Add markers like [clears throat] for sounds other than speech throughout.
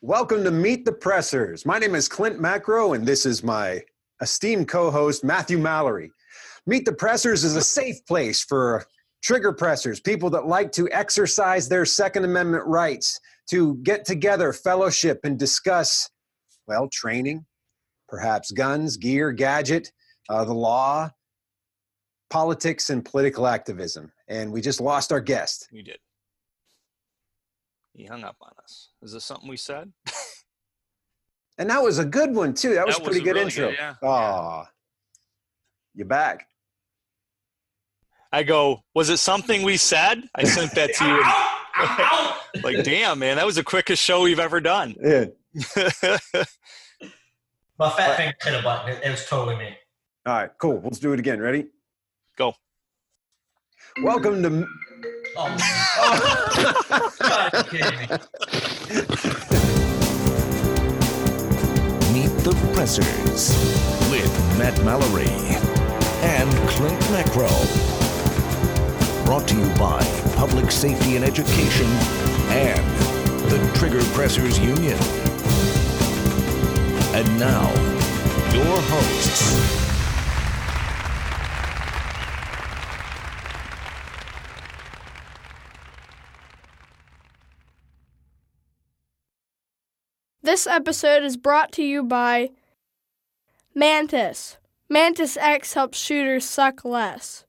Welcome to Meet the Pressers. My name is Clint Macro, and this is my esteemed co host, Matthew Mallory. Meet the Pressers is a safe place for trigger pressers, people that like to exercise their Second Amendment rights, to get together, fellowship, and discuss, well, training, perhaps guns, gear, gadget, uh, the law, politics, and political activism. And we just lost our guest. You did. He hung up on us. Is this something we said? And that was a good one too. That was That pretty was good really intro. good, yeah. Aw. You're back. I go, was it something we said? I sent that to you. [laughs] like, damn, man, that was the quickest show we've ever done. Yeah. My fat finger hit a button. It, it was totally me. All right, cool. Let's do it again. Ready? Go. Welcome to Oh, me. [laughs] Meet the Pressers with Matt Mallory and Clint Macro. Brought to you by Public Safety and Education and the Trigger Pressers Union. And now, your hosts. This episode is brought to you by Mantis. Mantis X helps shooters suck less.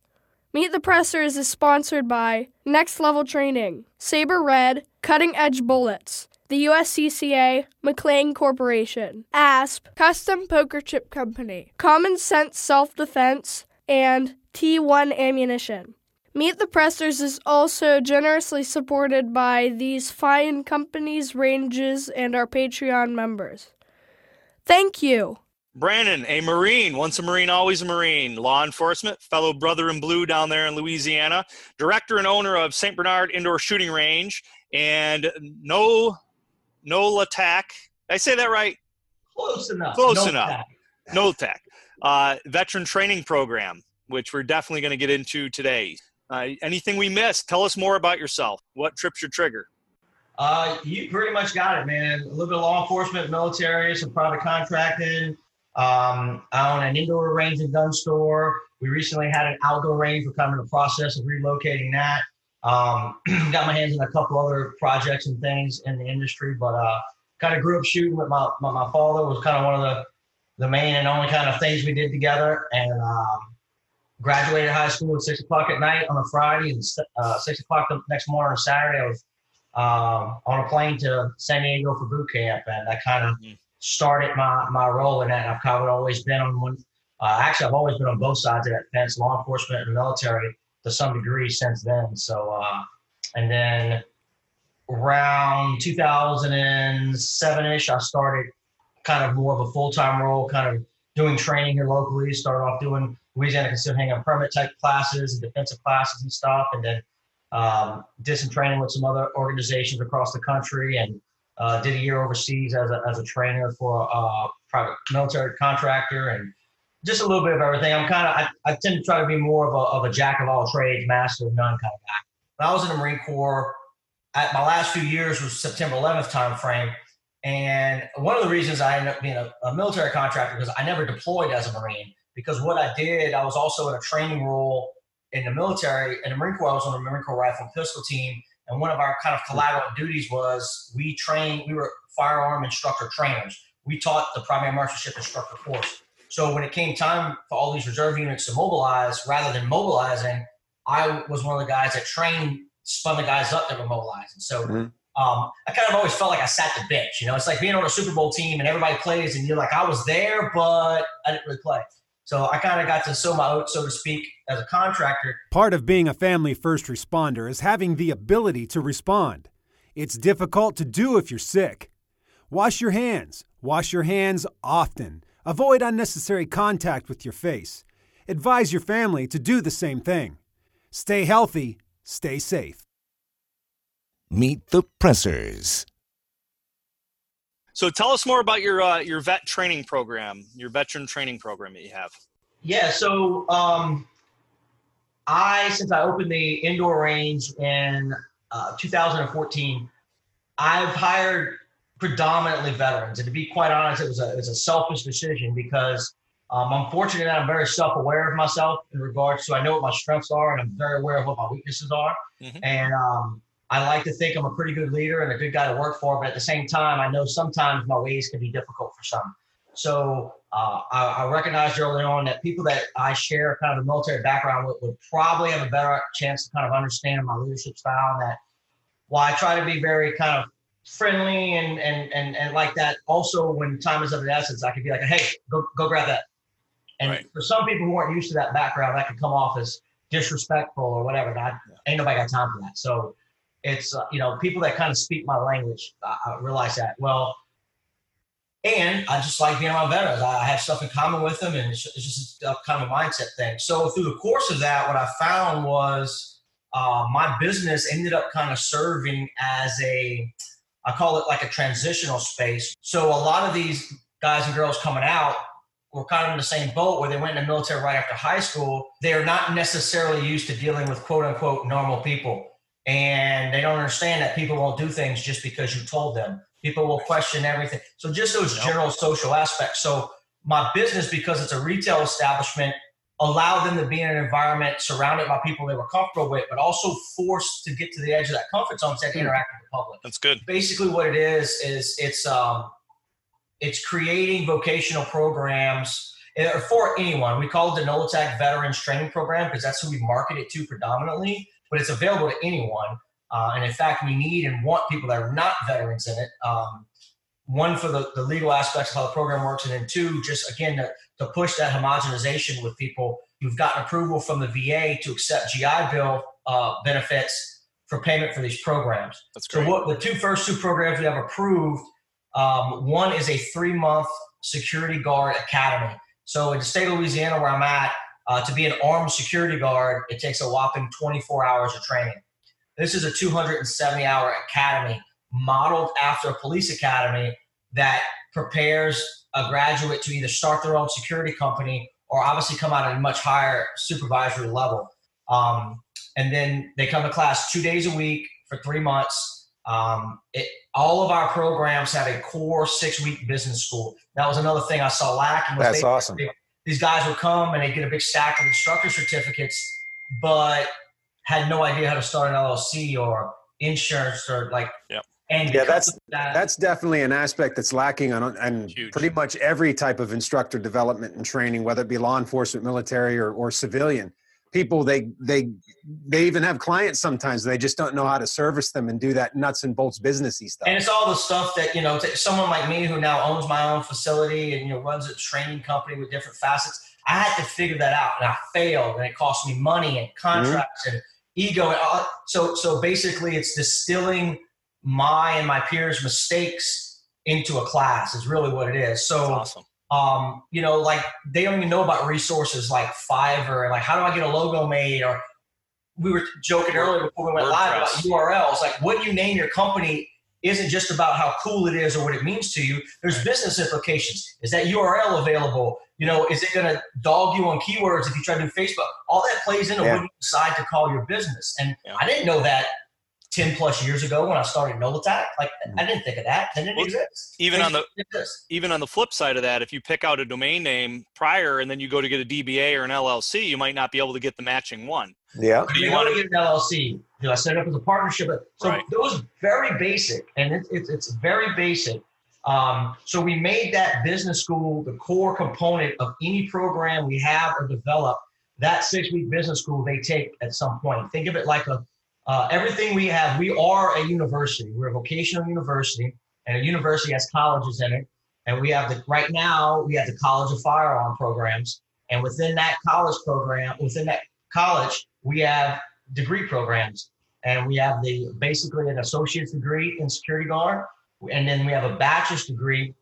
Meet the Pressers is sponsored by Next Level Training, SABRE Red, Cutting Edge Bullets, the USCCA, McLean Corporation, ASP, Custom Poker Chip Company, Common Sense Self Defense, and T1 Ammunition. Meet the Pressers is also generously supported by these fine companies, ranges, and our Patreon members. Thank you. Brandon, a Marine, once a Marine, always a Marine, law enforcement, fellow brother in blue down there in Louisiana, director and owner of St. Bernard Indoor Shooting Range, and no, no attack. Did I say that right? Close enough. Close No enough. tap. No attack. Uh, veteran training program, which we're definitely going to get into today. Uh, anything we missed? Tell us more about yourself. What trips your trigger? Uh, you pretty much got it, man. A little bit of law enforcement, military, some private contracting. Um, I own an indoor range and gun store. We recently had an outdoor range. We're kind of in the process of relocating that. Um, [clears throat] got my hands in a couple other projects and things in the industry, but uh, kind of grew up shooting with my, my my father. Was kind of one of the the main and only kind of things we did together. And um, graduated high school at six o'clock at night on a Friday, and uh, six o'clock the next morning on Saturday. I was um, on a plane to San Diego for boot camp, and that kind of Mhm. started my my role in that. I've kind of always been on one. Uh, actually, I've always been on both sides of that fence, law enforcement and military, to some degree since then. So, uh, and then around 2007ish, I started kind of more of a full time role, kind of doing training here locally. Started off doing Louisiana concealed handgun permit type classes and defensive classes and stuff, and then um, did some training with some other organizations across the country, and uh, did a year overseas as a, as a trainer for a private military contractor, and just a little bit of everything. I'm kind of I, I tend to try to be more of a, of a jack of all trades, master of none kind of guy. When I was in the Marine Corps, at my last few years was September 11th time frame. And one of the reasons I ended up being a, a military contractor because I never deployed as a Marine. Because what I did, I was also in a training role in the military. In the Marine Corps, I was on the Marine Corps Rifle and Pistol Team. And one of our kind of collateral duties was we trained, we were firearm instructor trainers. We taught the primary marksmanship instructor course. So when it came time for all these reserve units to mobilize, rather than mobilizing, I was one of the guys that trained, spun the guys up that were mobilizing. So Mhm. um, I kind of always felt like I sat the bench. You know, it's like being on a Super Bowl team and everybody plays, and you're like, I was there, but I didn't really play. So I kind of got to sow my oats, so to speak, as a contractor. Part of being a family first responder is having the ability to respond. It's difficult to do if you're sick. Wash your hands. Wash your hands often. Avoid unnecessary contact with your face. Advise your family to do the same thing. Stay healthy, stay safe. Meet the Pressers. So tell us more about your uh, your vet training program, your veteran training program that you have. Yeah, so um, I, since I opened the indoor range in uh, 2014, I've hired predominantly veterans. And to be quite honest, it was a, it was a selfish decision because um, I'm fortunate that I'm very self-aware of myself in regards to I know what my strengths are and I'm very aware of what my weaknesses are. Mhm. And um, I like to think I'm a pretty good leader and a good guy to work for, but at the same time, I know sometimes my ways can be difficult for some. So uh, I, I recognized early on that people that I share kind of a military background with would probably have a better chance to kind of understand my leadership style. And that while I try to be very kind of friendly and and and, and like that, also when time is of the essence, I could be like, hey, go go grab that. And Right. for some people who aren't used to that background, that could come off as disrespectful or whatever. And I, ain't nobody got time for that. So it's uh, you know people that kind of speak my language. I, I realize that well. And I just like being around veterans. I have stuff in common with them, and it's, it's just a, kind of a mindset thing. So through the course of that, what I found was uh, my business ended up kind of serving as a, I call it like a transitional space. So a lot of these guys and girls coming out were kind of in the same boat where they went in the military right after high school. They're not necessarily used to dealing with quote unquote normal people. And they don't understand that people won't do things just because you told them. People will question everything. So just those general social aspects. So my business, because it's a retail establishment, allowed them to be in an environment surrounded by people they were comfortable with, but also forced to get to the edge of that comfort zone can interact with the public That's good. basically what it is is it's um it's creating vocational programs uh, for anyone. We call it the Nolitac Veterans Training Program because that's who we market it to predominantly, but it's available to anyone. Uh, and in fact, we need and want people that are not veterans in it. Um, one for the, the legal aspects of how the program works, and then two, just again to, to push that homogenization with people. You've gotten approval from the VA to accept GI Bill uh, benefits for payment for these programs. That's So great. what the two first two programs we have approved, um, one is a three month security guard academy. So in the state of Louisiana where I'm at, uh, to be an armed security guard, it takes a whopping 24 hours of training. This is a 270 hour academy modeled after a police academy that prepares a graduate to either start their own security company or obviously come out at a much higher supervisory level. Um, and then they come to class two days a week for three months. Um, it, all of our programs have a core six week business school. That was another thing I saw lacking. That's they- awesome. These guys would come and they get a big stack of instructor certificates, but had no idea how to start an LLC or insurance or like. Yep. And Yeah, that's- that, That's definitely an aspect that's lacking on and pretty much every type of instructor development and training, whether it be law enforcement, military, or, or civilian. People they they they even have clients sometimes they just don't know how to service them and do that nuts and bolts businessy stuff. And it's all the stuff that you know. To someone like me who now owns my own facility and you know runs a training company with different facets, I had to figure that out, and I failed, and it cost me money and contracts and ego. And all, so, so basically, it's distilling my and my peers' mistakes into a class. Is really what it is. That's So, awesome. Um, you know, like they don't even know about resources like Fiverr, like how do I get a logo made? Or we were joking earlier before we went live about URLs. Like what you name your company isn't just about how cool it is or what it means to you. There's business implications. Is that URL available? You know, is it going to dog you on keywords if you try to do Facebook? All that plays into Yeah. what you decide to call your business. And Yeah. I didn't know that 10 plus years ago when I started Nolitac. Like I didn't think of that. That didn't Well, exist. even on the- exist. Even on the flip side of that, if you pick out a domain name prior and then you go to get a DBA or an LLC, you might not be able to get the matching one. yeah. Do you want to get an LLC? Do I set it up as a partnership? So Right. those very basic, and it's it's, it's very basic. Um, so we made that business school the core component of any program we have or develop. That six week business school they take at some point. Think of it like a uh, everything we have. We are a university. We're a vocational university, and a university has colleges in it. And we have the right now we have the College of Firearm programs, and within that college program, within that college, we have degree programs, and we have the basically an associate's degree in security guard, and then we have a bachelor's degree,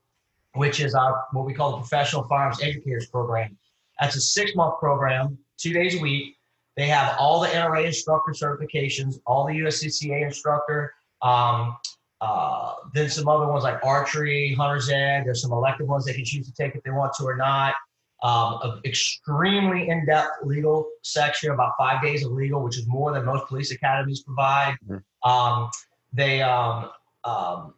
which is our what we call the professional firearms educators program. That's a six month program, two days a week. They have all the NRA instructor certifications, all the USCCA instructor, um, uh, then some other ones like archery, hunter's ed. There's some elective ones they can choose to take if they want to or not um, an extremely in-depth legal section, about five days of legal, which is more than most police academies provide. Mhm. Um, they um, um,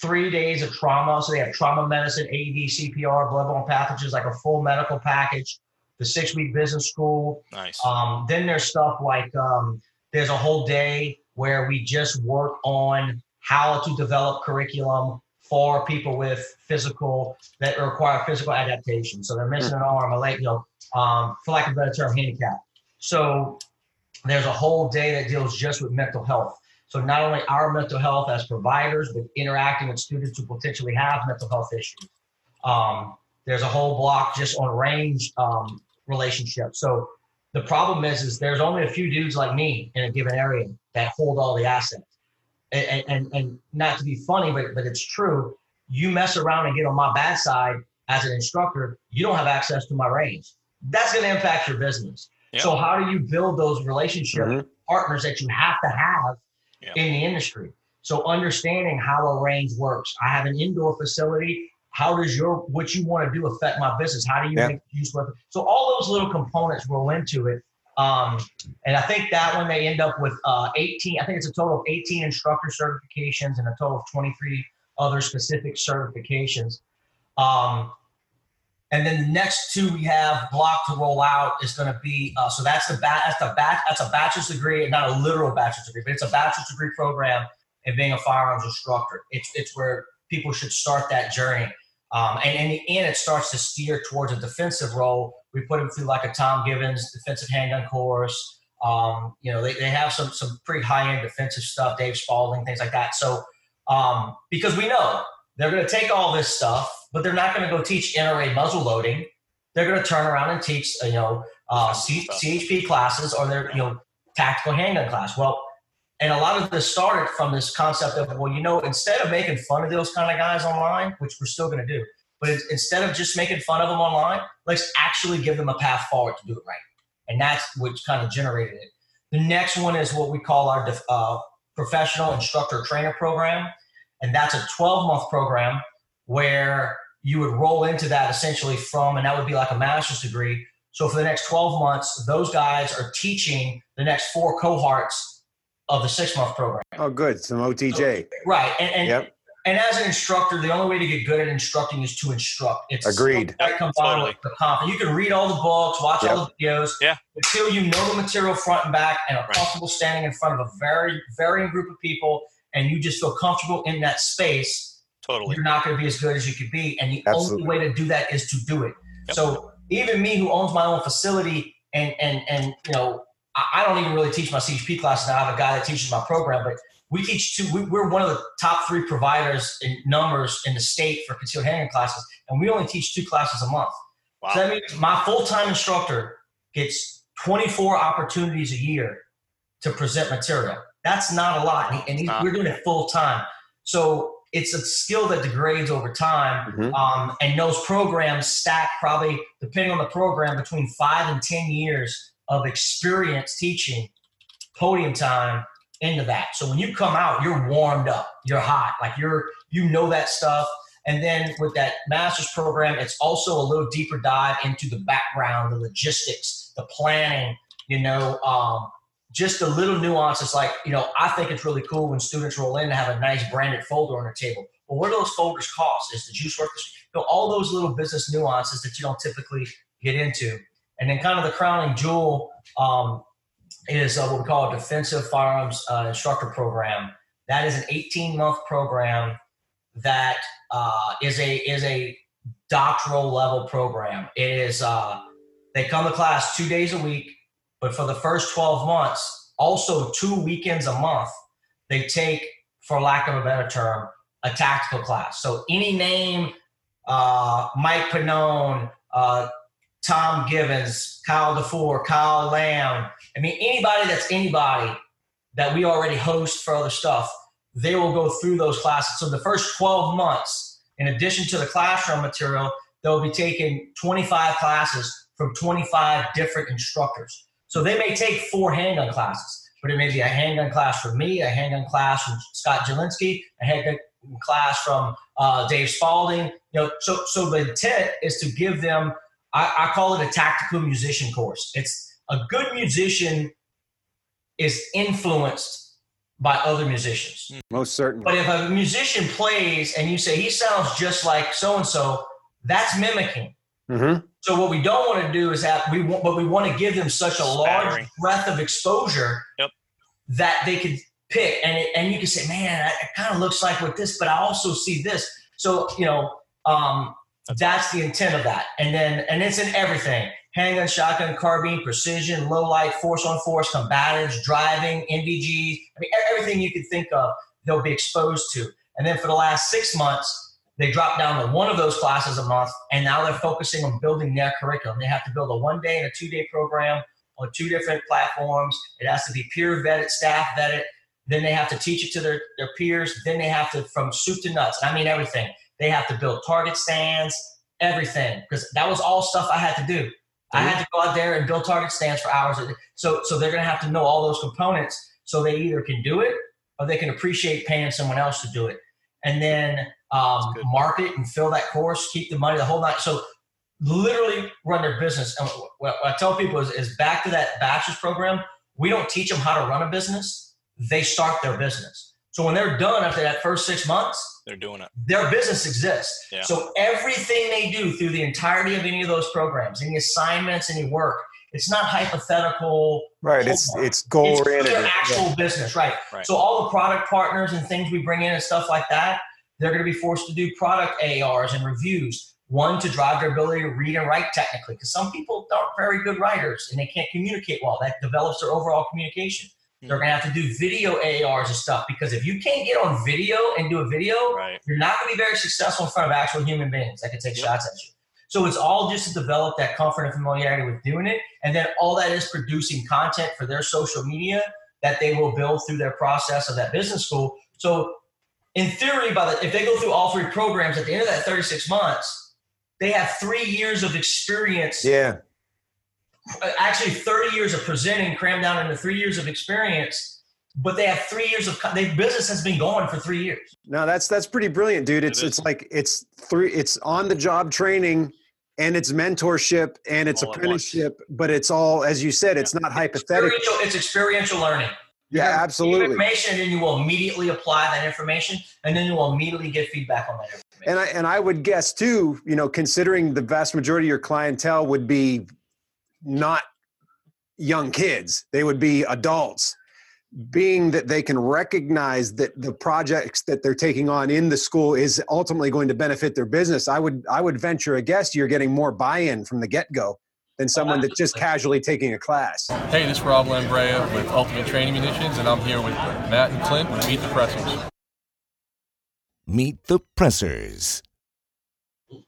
three days of trauma. So they have trauma medicine, AED, CPR, bloodborne pathogens, like a full medical package. The six week business school. Nice. Um, then there's stuff like um, there's a whole day where we just work on how to develop curriculum for people with physical that require physical adaptation. So they're missing an arm, a leg, you know, um, for lack of a better term, handicap. So there's a whole day that deals just with mental health. So not only our mental health as providers, but interacting with students who potentially have mental health issues. Um, there's a whole block just on range um, relationships. So the problem is, is there's only a few dudes like me in a given area that hold all the assets. And, and, and not to be funny, but, but it's true. You mess around and get on my bad side as an instructor, you don't have access to my range. That's going to impact your business. Yep. So how do you build those relationship Mhm. partners that you have to have Yep. in the industry? So understanding how a range works. I have an indoor facility. How does your what you want to do affect my business? How do you Yeah. make use of it? So all those little components roll into it. Um, and I think that one they end up with uh, 18. I think it's a total of 18 instructor certifications and a total of 23 other specific certifications. Um, and then the next two we have block to roll out is going to be uh, so that's the bat that's the bat that's a bachelor's degree, not a literal bachelor's degree, but it's a bachelor's degree program in being a firearms instructor. It's it's where people should start that journey. Um, and, and, and it starts to steer towards a defensive role. We put them through like a Tom Givens defensive handgun course. Um, you know, they, they have some some pretty high end defensive stuff, Dave Spalding, things like that. So um, because we know they're going to take all this stuff, but they're not going to go teach NRA muzzle loading. They're going to turn around and teach, uh, you know, uh, C- CHP classes or their, you know, tactical handgun class. Well, and a lot of this started from this concept of, well, you know, instead of making fun of those kind of guys online, which we're still going to do, but instead of just making fun of them online, let's actually give them a path forward to do it right. And that's what kind of generated it. The next one is what we call our uh, professional instructor trainer program. And that's a 12 month program where you would roll into that essentially from, and that would be like a master's degree. So for the next 12 months, those guys are teaching the next four cohorts of the six month program. Oh, good. Some OTJ. Right. And, and, Yep. and as an instructor, the only way to get good at instructing is to instruct. It's Agreed. That comes on Totally. with the confidence. You can read all the books, watch all the videos. Yeah. Until you know the material front and back and are Right. comfortable standing in front of a very varying group of people and you just feel comfortable in that space, Totally. you're not going to be as good as you could be. And the Absolutely. only way to do that is to do it. Yep. So even me who owns my own facility and and and you know, I, don't even really teach my CHP classes now. I have a guy that teaches my program, but we teach two. We, we're one of the top three providers in numbers in the state for concealed handgun classes, and we only teach two classes a month. Wow. So that means my full time instructor gets 24 opportunities a year to present material. That's not a lot, and, he, and we're doing it full time. So it's a skill that degrades over time, Mhm. um, and those programs stack probably depending on the program between five and ten years of experience teaching podium time into that. So when you come out, you're warmed up, you're hot, like you're you know that stuff. And then with that master's program, it's also a little deeper dive into the background, the logistics, the planning, you know, um, just the little nuances. Like, you know, I think it's really cool when students roll in and have a nice branded folder on their table. Well, what do those folders cost? Is the juice worth you know, all those little business nuances that you don't typically get into. And then kind of the crowning jewel um, is uh, what we call a defensive firearms uh, instructor program. That is an 18 month program that uh, is a is a doctoral level program. It is uh, they come to class two days a week, but for the first 12 months, also two weekends a month, they take, for lack of a better term, a tactical class. So any name, uh, Mike Pannone, uh, Tom Givens, Kyle Defoor, Kyle Lamb. I mean, anybody that's anybody that we already host for other stuff, they will go through those classes. So the first 12 months, in addition to the classroom material, they'll be taking 25 classes from 25 different instructors. So they may take four handgun classes, but it may be a handgun class from me, a handgun class from Scott Jedlinski, a handgun class from uh, Dave Spalding. You know, so so the intent is to give them. I, I call it a tactical musician course. It's a good musician is influenced by other musicians. Most certainly. But if a musician plays and you say he sounds just like so and so, that's mimicking. Mm-hmm. So what we don't want to do is have we want, but we want to give them such a large Spattering. breadth of exposure Yep. that they could pick, and it, and you can say, man, it kind of looks like with this, but I also see this. So you know, um, that's the intent of that, and then and it's in everything: handgun, shotgun, carbine, precision, low light, force on force, combatants, driving, NVGs. I mean, everything you could think of, they'll be exposed to. And then for the last six months, they dropped down to one of those classes a month, and now they're focusing on building their curriculum. They have to build a one day and a two day program on two different platforms. It has to be peer vetted, staff vetted. Then they have to teach it to their, their peers. Then they have to, from soup to nuts, and I mean everything. They have to build target stands, everything, because that was all stuff I had to do. I had to go out there and build target stands for hours. So, so they're going to have to know all those components so they either can do it or they can appreciate paying someone else to do it. And then um, market and fill that course, keep the money the whole night. So literally run their business. And what what I tell people is, is back to that bachelor's program. We don't teach them how to run a business. They start their business. So when they're done after that first six months, They're doing it. their business exists. Yeah. So everything they do through the entirety of any of those programs, any assignments, any work, it's not hypothetical. Right. It's homework. it's goal It's oriented. their actual business, right. Right. So all the product partners and things we bring in and stuff like that, they're going to be forced to do product ARs and reviews. One to drive their ability to read and write technically, because some people aren't very good writers and they can't communicate well. That develops their overall communication. They're going to have to do video ARs and stuff because if you can't get on video and do a video, Right. you're not going to be very successful in front of actual human beings that can take Yep. shots at you. So it's all just to develop that comfort and familiarity with doing it. And then all that is producing content for their social media that they will build through their process of that business school. So in theory, by the if they go through all three programs at the end of that 36 months, they have three years of experience Yeah. Uh, actually 30 years of presenting crammed down into three years of experience but they have three years of their business has been going for three years No, that's that's pretty brilliant, dude. It's It it's like it's three it's on the job training and it's mentorship and it's All apprenticeship, but it's all as you said, it's not hypothetical. experiential, it's experiential learning Yeah, You absolutely. information and then you will immediately apply that information and then you will immediately get feedback on that information And I and I would guess too, you know, considering the vast majority of your clientele would be not young kids, they would be adults. Being that they can recognize that the projects that they're taking on in the school is ultimately going to benefit their business, I would I would venture a guess you're getting more buy-in from the get-go than someone that's just casually taking a class. Hey, this is Rob Lambrea with Ultimate Training Munitions, and I'm here with Matt and Clint with Meet the Pressers. Meet the Pressers.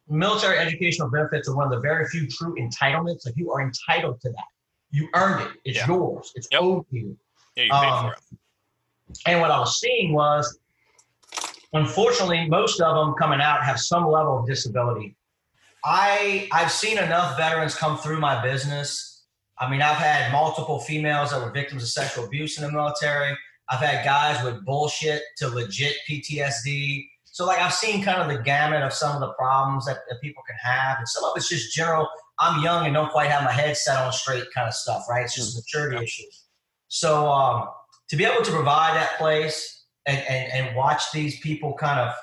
Military educational benefits are one of the very few true entitlements like you are entitled to that you earned it it's Yeah. yours it's Yep. owed to you Yeah, you paid Um, for it. And what I was seeing was, unfortunately, most of them coming out have some level of disability. I I've seen enough veterans come through my business. I mean, I've had multiple females that were victims of sexual abuse in the military. I've had guys with bullshit to legit PTSD. So, like, I've seen kind of the gamut of some of the problems that, that people can have, and some of it's just general. I'm young and don't quite have my head set on straight kind of stuff, right? It's just maturity issues. So, um, to be able to provide that place and, and, and watch these people kind of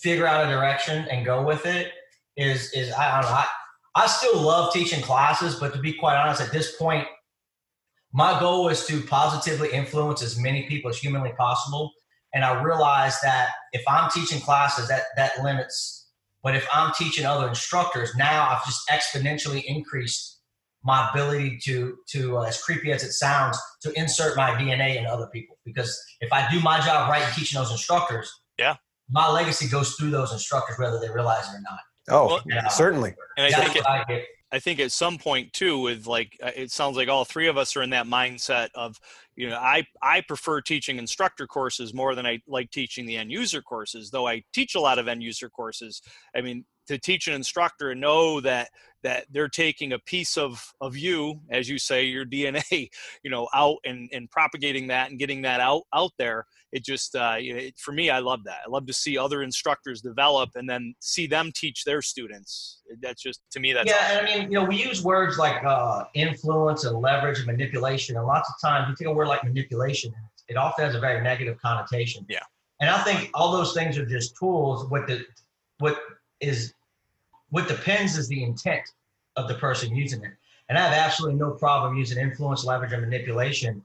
figure out a direction and go with it is is I don't know. I, I still love teaching classes, but to be quite honest, at this point, my goal is to positively influence as many people as humanly possible. And I realize that if I'm teaching classes, that that limits. But if I'm teaching other instructors, now I've just exponentially increased my ability to to uh, as creepy as it sounds to insert my dna in other people because if i do my job right in teaching those instructors Yeah. my legacy goes through those instructors whether they realize it or not Oh, Well, Yeah. certainly. And I think it, I get. I think at some point too, with like uh, it sounds like all three of us are in that mindset of, you know, I I prefer teaching instructor courses more than I like teaching the end user courses. Though I teach a lot of end user courses. I mean, to teach an instructor and know that that they're taking a piece of of you, as you say, your DNA, [laughs] you know, out and and propagating that and getting that out out there. It just uh, you know, it, for me, I love that. I love to see other instructors develop and then see them teach their students. That's just to me, that's yeah, awesome. and I mean, you know, we use words like uh, influence and leverage and manipulation, and lots of times we take a word like manipulation, it often has a very negative connotation. Yeah. And I think all those things are just tools. What the what is what depends is the intent of the person using it. And I have absolutely no problem using influence, leverage, and manipulation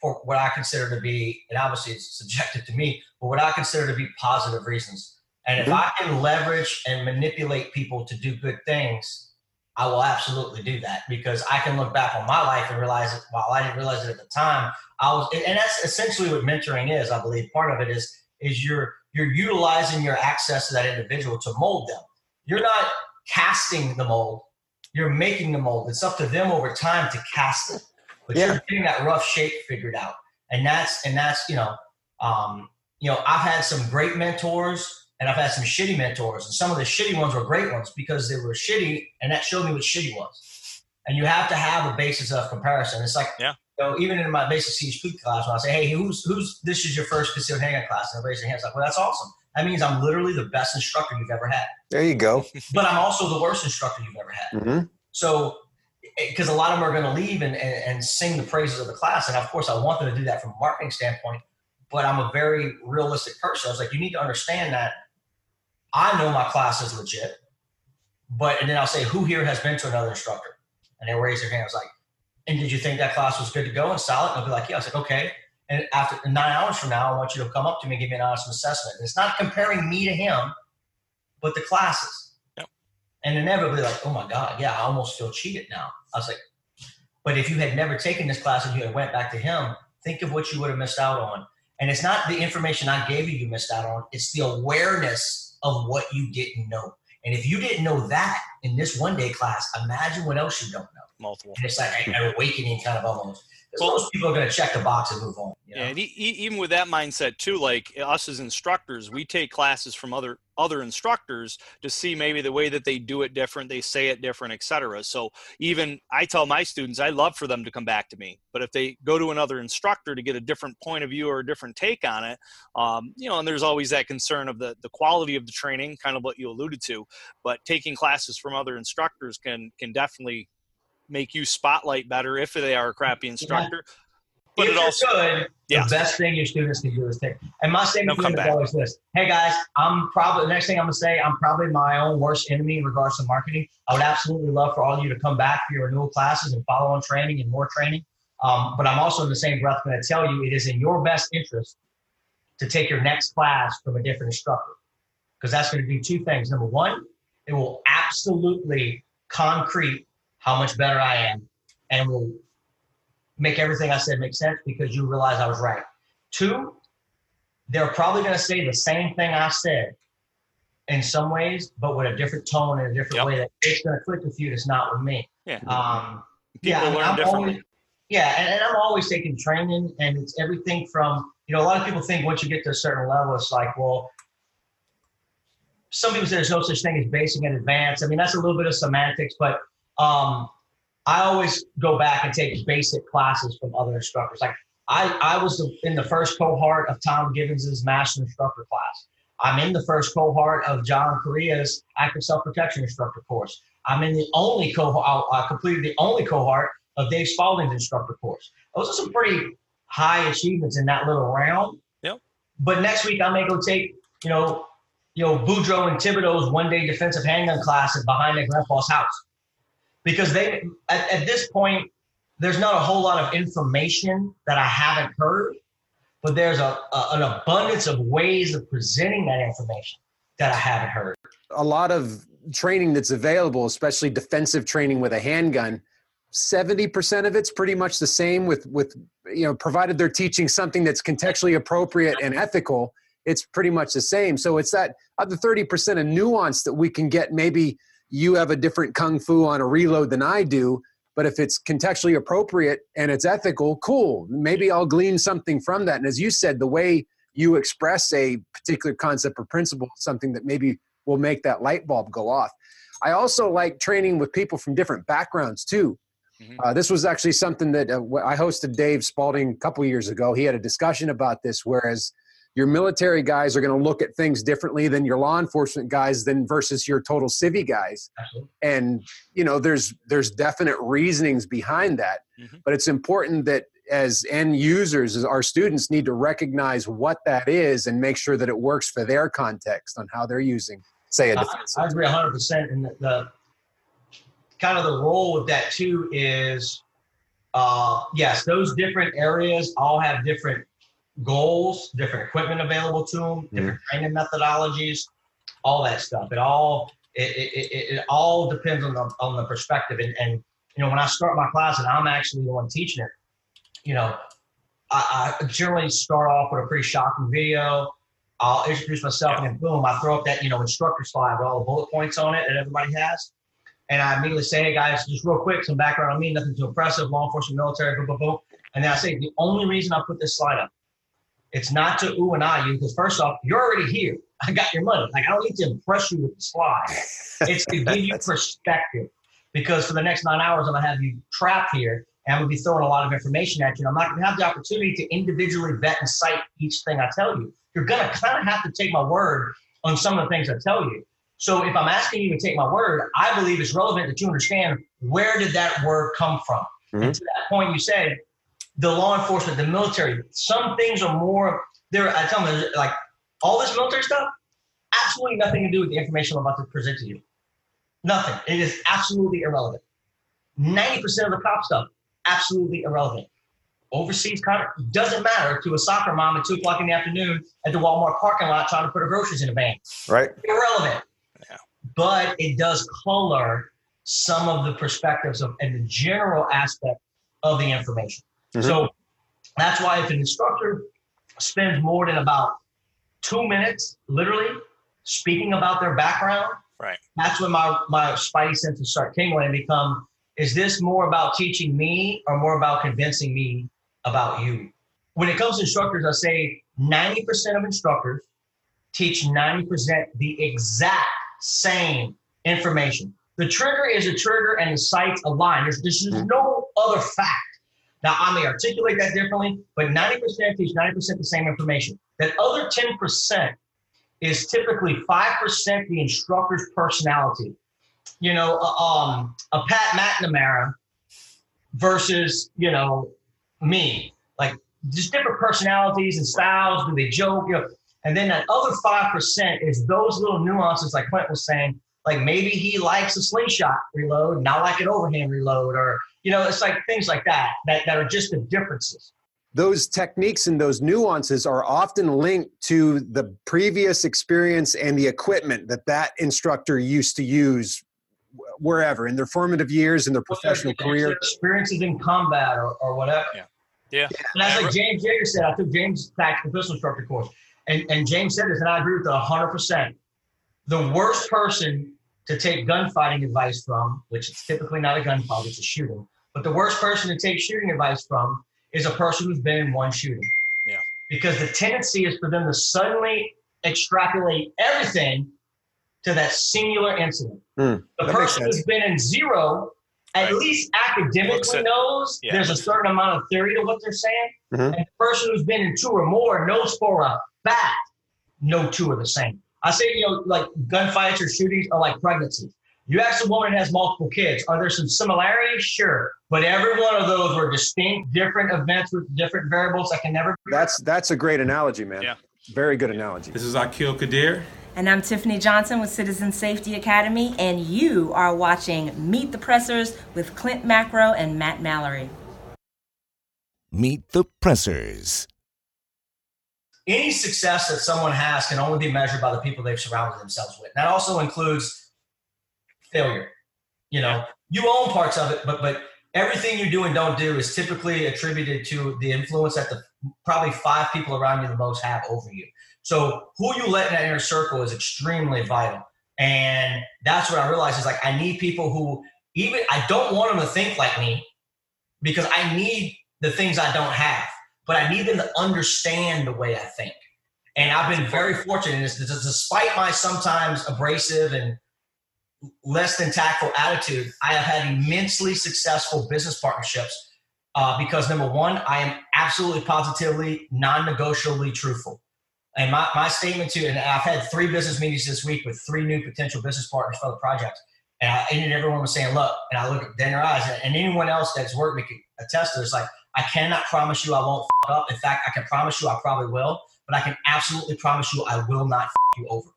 for what I consider to be, and obviously it's subjective to me, but what I consider to be positive reasons. And if mm-hmm. I can leverage and manipulate people to do good things, I will absolutely do that because I can look back on my life and realize it. While I didn't realize it at the time, I was, and that's essentially what mentoring is. I believe part of it is is you're you're utilizing your access to that individual to mold them. You're not casting the mold; you're making the mold. It's up to them over time to cast it, but Yeah. you're getting that rough shape figured out. And that's and that's you know, um, you know, I've had some great mentors and I've had some shitty mentors, and some of the shitty ones were great ones because they were shitty, and that showed me what shitty was. And you have to have a basis of comparison. It's like, Yeah. you know, even in my basic CHP class, when I say, "Hey, who's who's this is your first concealed handgun class?" and everybody raise their hands, like, "Well, that's awesome. That means I'm literally the best instructor you've ever had, There you go. [laughs] but I'm also the worst instructor you've ever had." hmm So, because a lot of them are going to leave and, and, and sing the praises of the class. And of course, I want them to do that from a marketing standpoint, but I'm a very realistic person. I was like, you need to understand that I know my class is legit, but, and then I'll say, who here has been to another instructor? And they raise their hand. I was like, and did you think that class was good to go and solid? And I'll be like, yeah. I was like, okay. And after nine hours from now, I want you to come up to me and give me an honest assessment. And it's not comparing me to him, but the classes. Yep. And inevitably, like, oh my God, yeah, I almost feel cheated now. I was like, but if you had never taken this class and you had went back to him, think of what you would have missed out on. And it's not the information I gave you you missed out on. It's the awareness of what you didn't know. And if you didn't know that in this one day class, imagine what else you don't know. Multiple. And it's like an awakening kind of almost. Well- most people are going to check the box and move on. You know? Yeah, and even with that mindset too, like us as instructors, we take classes from other other instructors to see maybe the way that they do it different, they say it different, etc. So even I tell my students, I love for them to come back to me, but if they go to another instructor to get a different point of view or a different take on it, um, you know, and there's always that concern of the the quality of the training, kind of what you alluded to. But taking classes from other instructors can can definitely make you spotlight better if they are a crappy instructor. But if it you're also good, Yeah. the best thing your students can do is take. And my statement them is always this: Hey guys, I'm probably the next thing I'm gonna say. I'm probably my own worst enemy in regards to marketing. I would absolutely love for all of you to come back for your renewal classes and follow on training and more training. Um, but I'm also in the same breath going to tell you it is in your best interest to take your next class from a different instructor because that's going to do two things. Number one, it will absolutely concrete how much better I am and will make everything I said make sense because you realize I was right. Two, they're probably going to say the same thing I said in some ways, but with a different tone and a different Yep. way that it's going to click with you. That's not with me. Yeah. Um, People yeah, learn I'm differently. always- yeah, and, and I'm always taking training, and it's everything from you know a lot of people think once you get to a certain level, it's like well, some people say there's no such thing as basic and advanced. I mean that's a little bit of semantics, but um, I always go back and take basic classes from other instructors. Like I, I was in the first cohort of Tom Givens's master instructor class. I'm in the first cohort of John Correia's active self-protection instructor course. I'm in the only cohort, I completed the only cohort of Dave Spalding's instructor course. Those are some pretty high achievements in that little round. Yep. But next week I may go take, you know, you know, Boudreaux and Thibodeau's one-day defensive handgun class at behind their grandpa's house. Because they at, at this point, there's not a whole lot of information that I haven't heard, but there's a, a an abundance of ways of presenting that information that I haven't heard. a lot of training that's available, especially defensive training with a handgun, 70% of it's pretty much the same with with you know, provided they're teaching something that's contextually appropriate and ethical, it's pretty much the same. So it's that other 30% of nuance that we can get. Maybe you have a different kung fu on a reload than I do, but if it's contextually appropriate and it's ethical, cool. Maybe I'll glean something from that. And as you said, the way you express a particular concept or principle, something that maybe will make that light bulb go off. I also like training with people from different backgrounds too. Mhm. Uh, this was actually something that uh, I hosted Dave Spalding a couple years ago. He had a discussion about this, whereas your military guys are going to look at things differently than your law enforcement guys than versus your total civvy guys Absolutely. and you know there's there's definite reasonings behind that Mhm. but it's important that as end users, as our students need to recognize what that is and make sure that it works for their context on how they're using, say, a I, defensive. I agree 100%. And the, the kind of the role with that too is, uh, yes, those different areas all have different goals, different equipment available to them, mm-hmm. different training methodologies, all that stuff. It all it, it, it, it all depends on the on the perspective. And, and you know, when I start my class and I'm actually the one teaching it, you know, I, I generally start off with a pretty shocking video. I'll introduce myself and then boom, I throw up that, you know, instructor slide with all the bullet points on it that everybody has. And I immediately say, hey guys, just real quick, some background on me, nothing too impressive, law enforcement, military, boom, boom, boom. And then I say, the only reason I put this slide up, it's not to ooh and ah you, because first off, you're already here. I got your money. Like I don't need to impress you with the slide. It's to give you [laughs] perspective. Because for the next nine hours, I'm gonna have you trapped here and I'm gonna be throwing a lot of information at you. And I'm not gonna have the opportunity to individually vet and cite each thing I tell you. You're gonna kind of have to take my word on some of the things I tell you. So if I'm asking you to take my word, I believe it's relevant that you understand where did that word come from. And to that point, you said the law enforcement, the military, some things are more there. I tell them like all this military stuff, absolutely nothing to do with the information I'm about to present to you. Nothing. It is absolutely irrelevant. 90% of the cop stuff, absolutely irrelevant. Overseas contract doesn't matter to a soccer mom at two o'clock in the afternoon at the Walmart parking lot trying to put her groceries in a van. Right? Irrelevant. Yeah. But it does color some of the perspectives of and the general aspect of the information. Mhm. So that's why if an instructor spends more than about two minutes, literally speaking about their background, Right. that's when my my spidey senses start tingling and become: Is this more about teaching me or more about convincing me about you? When it comes to instructors, I say ninety percent of instructors teach ninety percent the exact same information. The trigger is a trigger and the sight's a line. There's, there's no other fact. Now, I may articulate that differently, but 90% teach 90% the same information. That other 10% is typically 5% the instructor's personality. You know, uh, um, a Pat McNamara versus, you know, me. Like, just different personalities and styles. Do they joke? You know, and then that other 5% is those little nuances, like Clint was saying, like maybe he likes a slingshot reload, not like an overhand reload, or, you know, it's like things like that, that, that are just the differences. Those techniques and those nuances are often linked to the previous experience and the equipment that that instructor used to use wherever in their formative years in their professional career. Experiences in combat or, or whatever. Yeah. yeah And that's like James Yeager said. I took James' tactical pistol instructor course, and, and James said this, and I agree with it 100%. The worst person to take gunfighting advice from, which is typically not a gunfight, it's a shooting, but the worst person to take shooting advice from is a person who's been in one shooting. Yeah. Because the tendency is for them to suddenly extrapolate everything to that singular incident. Hmm, the that makes person who's been in zero at Right. least academically at- knows yeah, there's a certain amount of theory to what they're saying. Mhm. And the person who's been in two or more knows for a fact no two are the same. I say, you know, like gunfights or shootings are like pregnancies. You ask a woman that has multiple kids, are there some similarities? Sure. But every one of those were distinct, different events with different variables that can never be. That's that's a great analogy, man. Yeah. Very good analogy. This is Akil Kadir. And I'm Tiffany Johnson with Citizen Safety Academy, and you are watching Meet the Pressers with Clint Macro and Matt Mallory. Meet the Pressers. Any success that someone has can only be measured by the people they've surrounded themselves with. That also includes failure. You know, you own parts of it, but but everything you do and don't do is typically attributed to the influence that the probably five people around you the most have over you. So who you let in that inner circle is extremely vital. And that's what I realized is like I need people who even I don't want them to think like me because I need the things I don't have, but I need them to understand the way I think. And I've been very fortunate in this, despite my sometimes abrasive and less than tactful attitude, I have had immensely successful business partnerships uh, because number one, I am absolutely positively non-negotiably truthful. And my, my statement to, and I've had three business meetings this week with three new potential business partners for the project. And I ended everyone was saying, look, and I look at their eyes, and anyone else that's worked me can attest to this, like, I cannot promise you I won't f- up. In fact, I can promise you I probably will, but I can absolutely promise you I will not f- you over.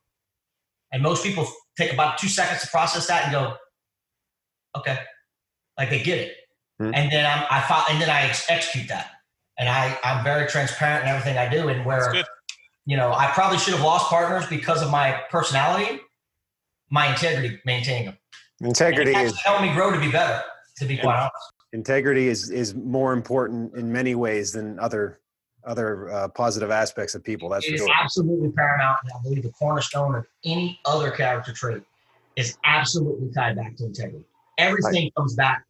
And most people take about two seconds to process that and go, okay, like they get it. Mm-hmm. And then I'm, I follow, and then I ex- execute that. And I, I'm very transparent in everything I do. And where, you know, I probably should have lost partners because of my personality, my integrity, maintaining them. Integrity is helping me grow to be better, to be quite honest. Integrity is, is more important in many ways than other other uh, positive aspects of people. That's it for is absolutely paramount, and I believe the cornerstone of any other character trait is absolutely tied back to integrity. Everything right. comes back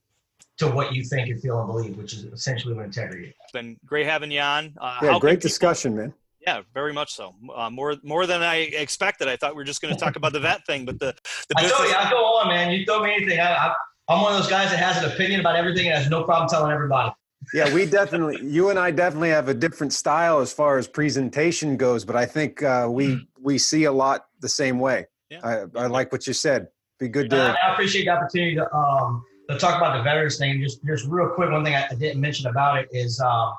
to what you think and feel and believe, which is essentially what integrity is. It's been great having you on. Uh, yeah, great discussion, people, man. Yeah, very much so. Uh, more more than I expected. I thought we were just going to talk about the vet thing, but the the business. I told you, I go on, man. You throw me anything. I, I, I'm one of those guys that has an opinion about everything and has no problem telling everybody. Yeah, we definitely, you and I definitely have a different style as far as presentation goes, but I think uh, we mm-hmm. we see a lot the same way. Yeah. I, I like what you said. Be good to. I appreciate the opportunity to um to talk about the veterans thing. Just just real quick, one thing I, I didn't mention about it is, uh,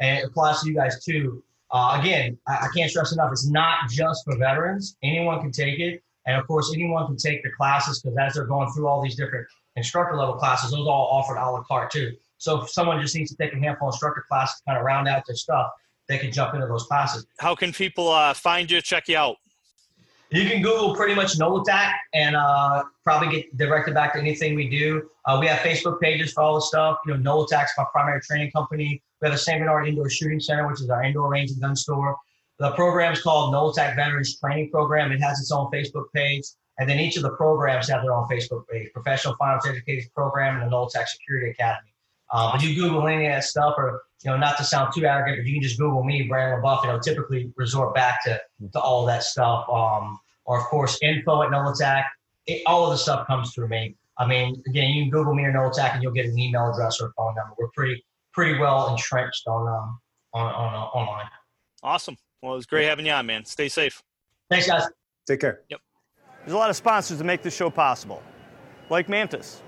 and it applies to you guys too. Uh, again, I, I can't stress enough. It's not just for veterans. Anyone can take it, and of course, anyone can take the classes because as they're going through all these different instructor level classes, those all offered a la carte too. So if someone just needs to take a handful of instructor classes to kind of round out their stuff, they can jump into those classes. How can people uh, find you, check you out? You can Google pretty much Attack and uh, probably get directed back to anything we do. Uh, we have Facebook pages for all the stuff. You know, Attack's my primary training company. We have a St. Bernard Indoor Shooting Center, which is our indoor range and gun store. The program is called Attack Veterans Training Program. It has its own Facebook page. And then each of the programs have their own Facebook page Professional Firearms Education Program and the Attack Security Academy. Um, but you Google any of that stuff, or you know, not to sound too arrogant, but you can just Google me, Brandon LaBeouf. I'll typically resort back to to all that stuff. Um, or of course, info at Nolitac. It, all of the stuff comes through me. I mean, again, you can Google me or Nolitac, and you'll get an email address or a phone number. We're pretty pretty well entrenched on um on on uh, online. Awesome. Well, it was great having you on, man. Stay safe. Thanks, guys. Take care. Yep. There's a lot of sponsors that make this show possible, like Mantis.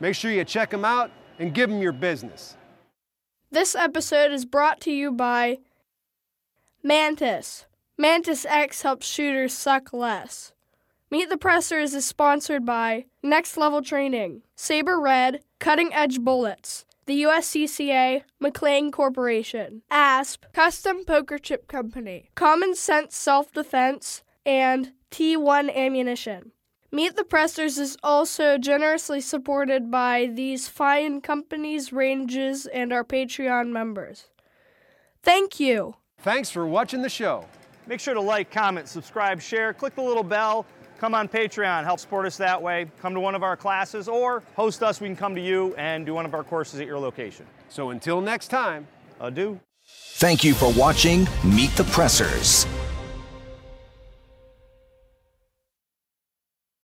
Make sure you check them out and give them your business. This episode is brought to you by Mantis. Mantis X helps shooters suck less. Meet the Pressers is sponsored by Next Level Training, SABRE Red, Cutting Edge Bullets, the USCCA, McLean Corporation, ASP, Custom Poker Chip Company, Common Sense Self Defense, and T1 Ammunition. Meet the Pressers is also generously supported by these fine companies, ranges, and our Patreon members. Thank you. Thanks for watching the show. Make sure to like, comment, subscribe, share, click the little bell, come on Patreon, help support us that way, come to one of our classes, or host us, we can come to you and do one of our courses at your location. So until next time, adieu. Thank you for watching Meet the Pressers.